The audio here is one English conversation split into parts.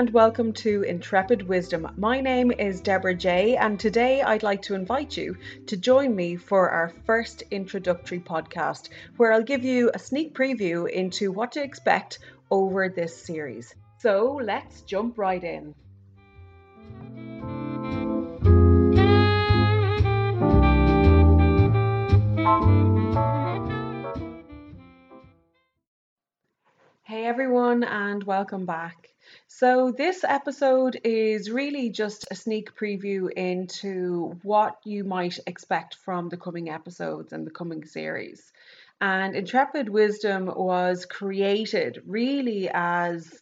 and welcome to Intrepid Wisdom. My name is Deborah J, and today I'd like to invite you to join me for our first introductory podcast, where I'll give you a sneak preview into what to expect over this series. So let's jump right in. Everyone, and welcome back. So, this episode is really just a sneak preview into what you might expect from the coming episodes and the coming series. And Intrepid Wisdom was created really as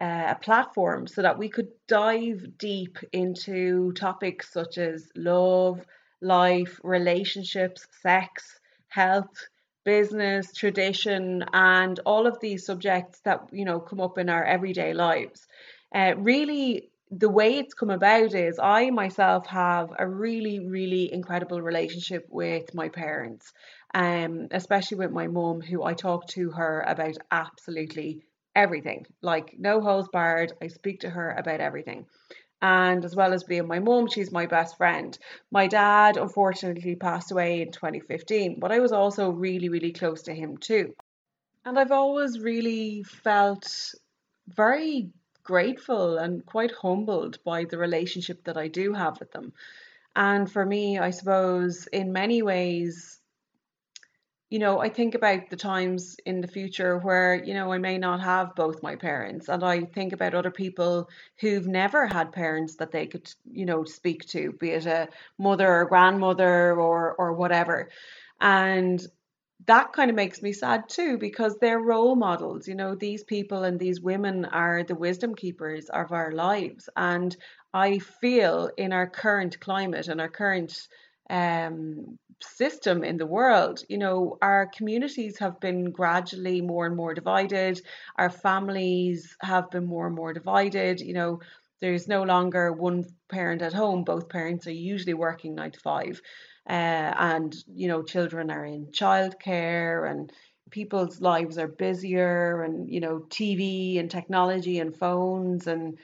a platform so that we could dive deep into topics such as love, life, relationships, sex, health business, tradition, and all of these subjects that you know come up in our everyday lives. Uh, really, the way it's come about is I myself have a really, really incredible relationship with my parents, um, especially with my mum, who I talk to her about absolutely everything, like no holes barred. I speak to her about everything and as well as being my mum, she's my best friend. My dad unfortunately passed away in 2015, but I was also really, really close to him too. And I've always really felt very grateful and quite humbled by the relationship that I do have with them. And for me, I suppose in many ways, you know, I think about the times in the future where, you know, I may not have both my parents. And I think about other people who've never had parents that they could, you know, speak to, be it a mother or grandmother or or whatever. And that kind of makes me sad too because they're role models. You know, these people and these women are the wisdom keepers of our lives. And I feel in our current climate and our current um, system in the world. You know, our communities have been gradually more and more divided. Our families have been more and more divided. You know, there's no longer one parent at home. Both parents are usually working nine to five. Uh, and, you know, children are in childcare and people's lives are busier and, you know, TV and technology and phones and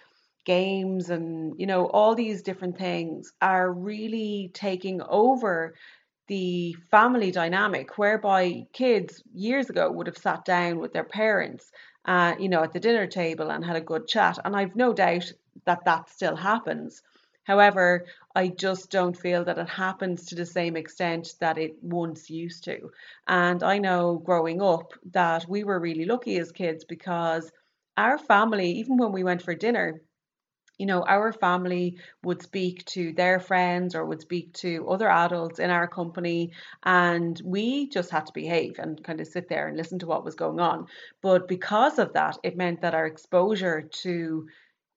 games and you know all these different things are really taking over the family dynamic whereby kids years ago would have sat down with their parents uh, you know at the dinner table and had a good chat and i've no doubt that that still happens. However i just don't feel that it happens to the same extent that it once used to. And i know growing up that we were really lucky as kids because our family even when we went for dinner you know, our family would speak to their friends or would speak to other adults in our company, and we just had to behave and kind of sit there and listen to what was going on. But because of that, it meant that our exposure to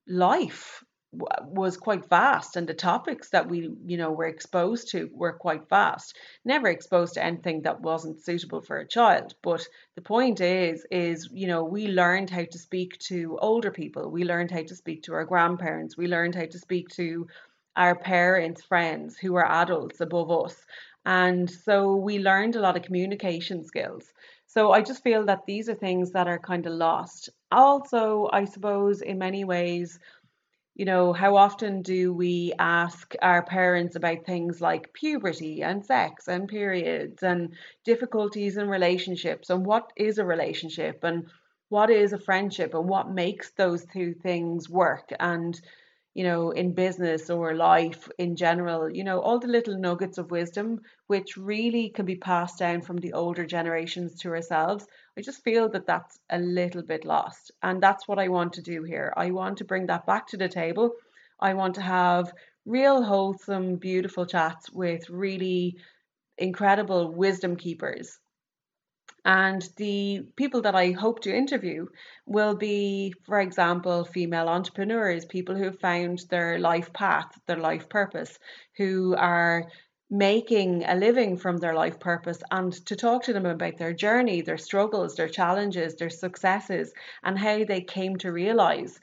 life was quite vast and the topics that we you know were exposed to were quite vast. Never exposed to anything that wasn't suitable for a child but the point is is you know we learned how to speak to older people. We learned how to speak to our grandparents. We learned how to speak to our parents friends who were adults above us. And so we learned a lot of communication skills. So I just feel that these are things that are kind of lost. Also, I suppose in many ways, you know, how often do we ask our parents about things like puberty and sex and periods and difficulties in relationships and what is a relationship and what is a friendship and what makes those two things work and you know, in business or life in general, you know, all the little nuggets of wisdom which really can be passed down from the older generations to ourselves. I just feel that that's a little bit lost. And that's what I want to do here. I want to bring that back to the table. I want to have real, wholesome, beautiful chats with really incredible wisdom keepers and the people that I hope to interview will be, for example, female entrepreneurs, people who have found their life path, their life purpose, who are making a living from their life purpose and to talk to them about their journey, their struggles, their challenges, their successes, and how they came to realize,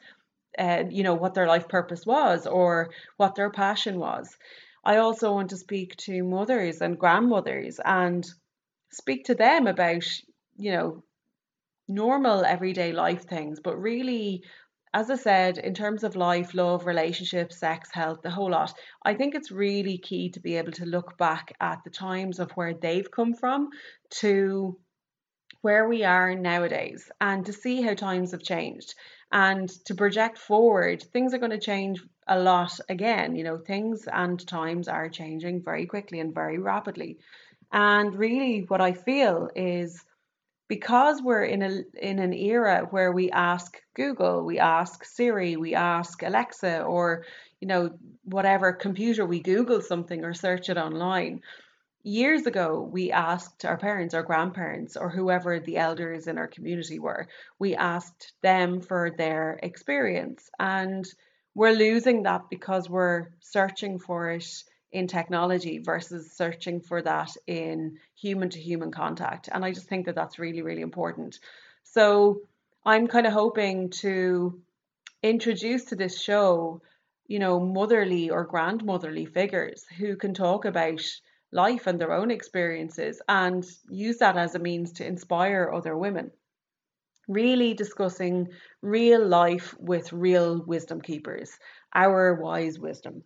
uh, you know, what their life purpose was or what their passion was. I also want to speak to mothers and grandmothers and speak to them about, you know, normal everyday life things, but really as I said, in terms of life, love, relationships, sex, health, the whole lot, I think it's really key to be able to look back at the times of where they've come from to where we are nowadays and to see how times have changed. And to project forward things are going to change a lot again you know things and times are changing very quickly and very rapidly. And really what i feel is because we're in a in an era where we ask Google, we ask Siri, we ask Alexa, or you know whatever computer we Google something or search it online. Years ago, we asked our parents, our grandparents, or whoever the elders in our community were. We asked them for their experience, and we're losing that because we're searching for it in technology versus searching for that in human to human contact. And I just think that that's really, really important. So I'm kind of hoping to introduce to this show, you know, motherly or grandmotherly figures who can talk about life and their own experiences and use that as a means to inspire other women. Really discussing real life with real wisdom keepers, our wise wisdom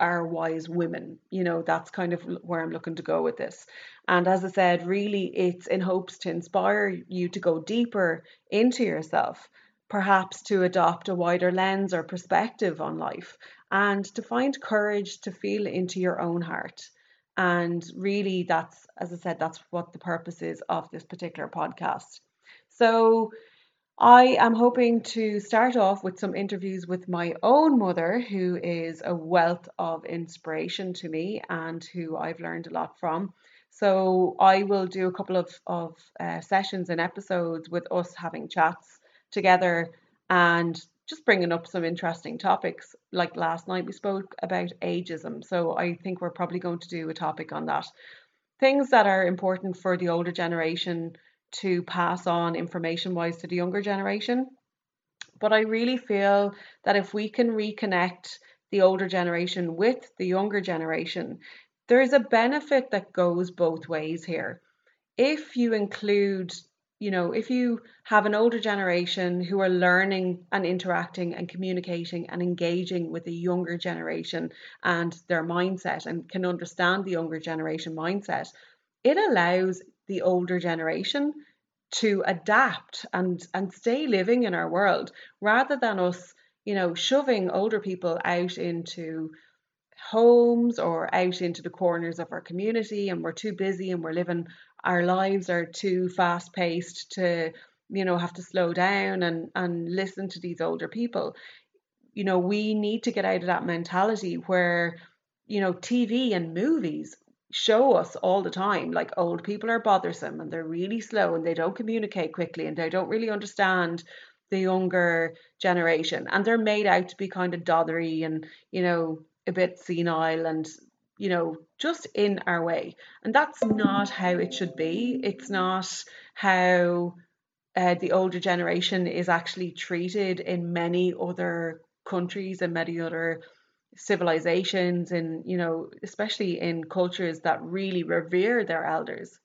are wise women. You know, that's kind of where I'm looking to go with this. And as I said, really, it's in hopes to inspire you to go deeper into yourself, perhaps to adopt a wider lens or perspective on life, and to find courage to feel into your own heart. And really, that's, as I said, that's what the purpose is of this particular podcast. So, I am hoping to start off with some interviews with my own mother, who is a wealth of inspiration to me and who I've learned a lot from. So I will do a couple of, of uh, sessions and episodes with us having chats together and just bringing up some interesting topics. Like last night, we spoke about ageism. So I think we're probably going to do a topic on that. Things that are important for the older generation to pass on information wise to the younger generation. But I really feel that if we can reconnect the older generation with the younger generation, there is a benefit that goes both ways here. If you include, you know, if you have an older generation who are learning and interacting and communicating and engaging with the younger generation and their mindset and can understand the younger generation mindset, it allows the older generation to adapt and and stay living in our world rather than us you know shoving older people out into homes or out into the corners of our community and we're too busy and we're living our lives are too fast paced to you know have to slow down and and listen to these older people. You know we need to get out of that mentality where you know TV and movies show us all the time like old people are bothersome and they're really slow and they don't communicate quickly and they don't really understand the younger generation. And they're made out to be kind of dothery and you know a bit senile and you know just in our way. And that's not how it should be. It's not how uh, the older generation is actually treated in many other countries and many other civilizations and you know especially in cultures that really revere their elders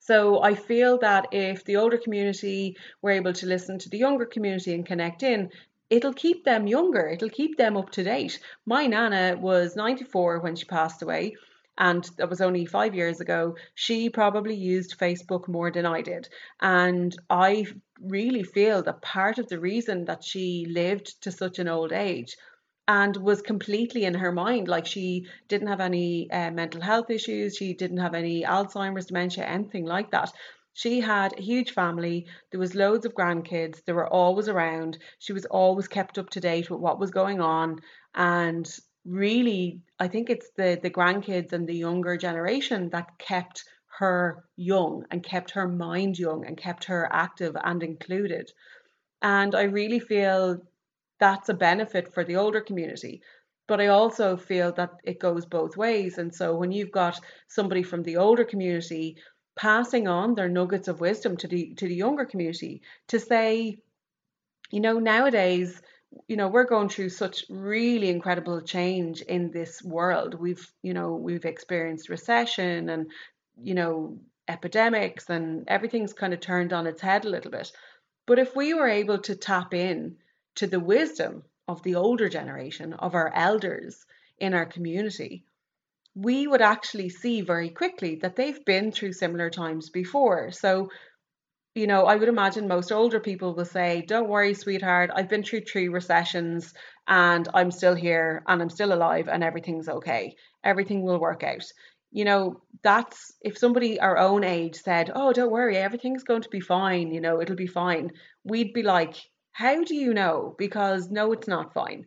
so I feel that if the older community were able to listen to the younger community and connect in, it'll keep them younger, it'll keep them up to date. My nana was 94 when she passed away, and that was only five years ago. She probably used Facebook more than I did. And I really feel that part of the reason that she lived to such an old age and was completely in her mind. Like she didn't have any uh, mental health issues, she didn't have any Alzheimer's, dementia, anything like that. She had a huge family. There was loads of grandkids. They were always around. She was always kept up to date with what was going on. And really, I think it's the the grandkids and the younger generation that kept her young and kept her mind young and kept her active and included. And I really feel that's a benefit for the older community. But I also feel that it goes both ways. And so when you've got somebody from the older community passing on their nuggets of wisdom to the to the younger community to say, you know, nowadays you know we're going through such really incredible change in this world we've you know we've experienced recession and you know epidemics and everything's kind of turned on its head a little bit but if we were able to tap in to the wisdom of the older generation of our elders in our community we would actually see very quickly that they've been through similar times before so you know, I would imagine most older people will say, Don't worry, sweetheart, I've been through three recessions and I'm still here and I'm still alive and everything's okay. Everything will work out. You know, that's if somebody our own age said, Oh, don't worry, everything's going to be fine, you know, it'll be fine, we'd be like, How do you know? Because no, it's not fine.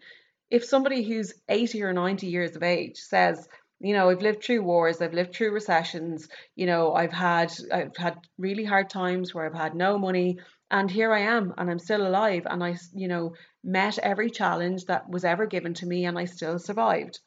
If somebody who's 80 or 90 years of age says, you know, I've lived through wars, I've lived through recessions, you know, I've had I've had really hard times where I've had no money and here I am and I'm still alive and I, you know, met every challenge that was ever given to me and I still survived.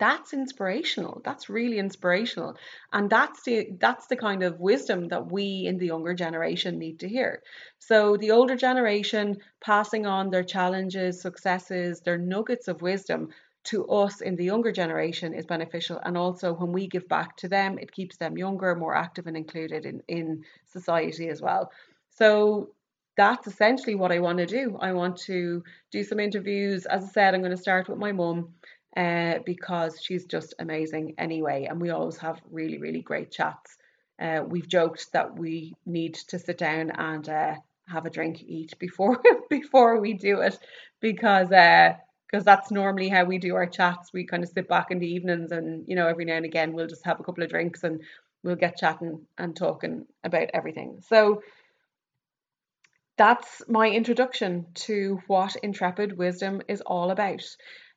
That's inspirational. That's really inspirational. And that's the that's the kind of wisdom that we in the younger generation need to hear. So the older generation passing on their challenges, successes, their nuggets of wisdom to us in the younger generation is beneficial. And also, when we give back to them, it keeps them younger, more active, and included in, in society as well. So, that's essentially what I want to do. I want to do some interviews. As I said, I'm going to start with my mum uh, because she's just amazing anyway. And we always have really, really great chats. Uh, we've joked that we need to sit down and uh, have a drink each before before we do it because uh, because that's normally how we do our chats. We kind of sit back in the evenings and, you know, every now and again we'll just have a couple of drinks and we'll get chatting and talking about everything. So that's my introduction to what Intrepid Wisdom is all about.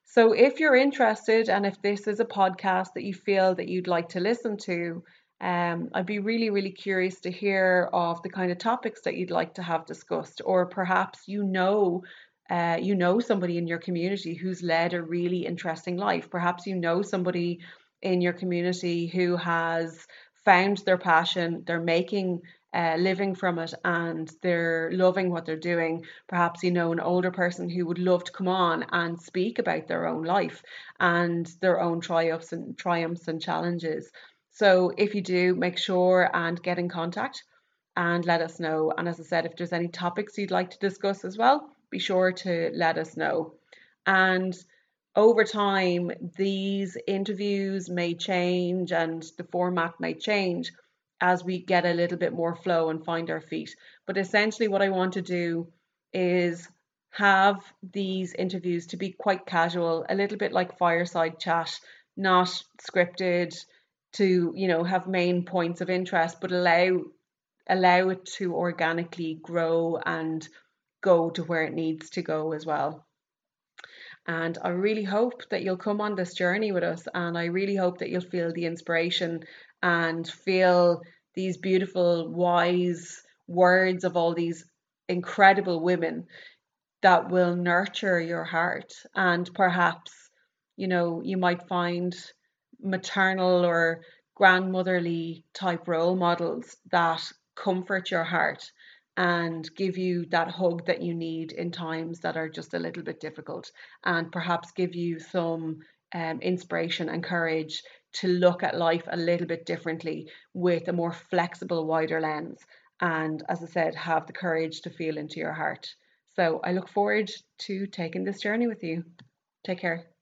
So if you're interested and if this is a podcast that you feel that you'd like to listen to, um, I'd be really, really curious to hear of the kind of topics that you'd like to have discussed, or perhaps you know uh, you know somebody in your community who's led a really interesting life. Perhaps you know somebody in your community who has found their passion, they're making a living from it, and they're loving what they're doing. Perhaps you know an older person who would love to come on and speak about their own life and their own triumphs and triumphs and challenges. So if you do, make sure and get in contact and let us know. And as I said, if there's any topics you'd like to discuss as well, be sure to let us know. And over time, these interviews may change and the format may change as we get a little bit more flow and find our feet. But essentially, what I want to do is have these interviews to be quite casual, a little bit like fireside chat, not scripted to, you know, have main points of interest, but allow allow it to organically grow and go to where it needs to go as well. And I really hope that you'll come on this journey with us. And I really hope that you'll feel the inspiration and feel these beautiful, wise words of all these incredible women that will nurture your heart. And perhaps, you know, you might find maternal or grandmotherly type role models that comfort your heart and give you that hug that you need in times that are just a little bit difficult and perhaps give you some um, inspiration and courage to look at life a little bit differently with a more flexible, wider lens. And as I said, have the courage to feel into your heart. So I look forward to taking this journey with you. Take care.